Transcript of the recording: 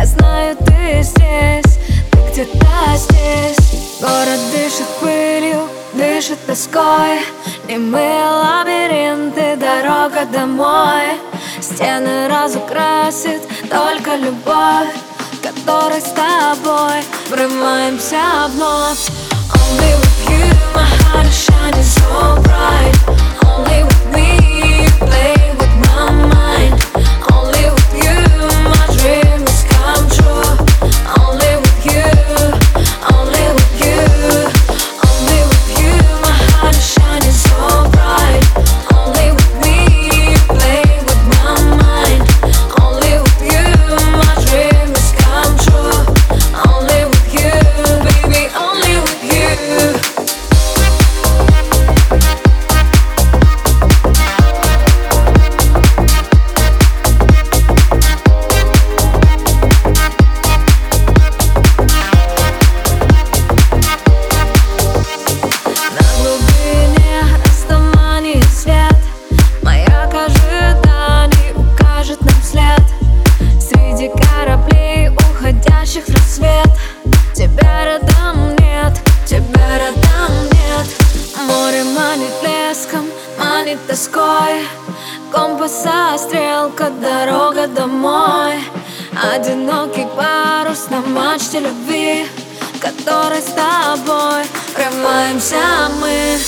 Я знаю, ты здесь, ты где-то здесь. Город дышит пылью, дышит тоской. Немые лабиринты, дорога домой. Стены разукрасит только любовь Которой с тобой врываемся вновь. Only with you, my heart. Море манит леском, манит тоской. Компаса стрелка, дорога домой. Одинокий парус на мачте любви Которой с тобой. Врываемся мы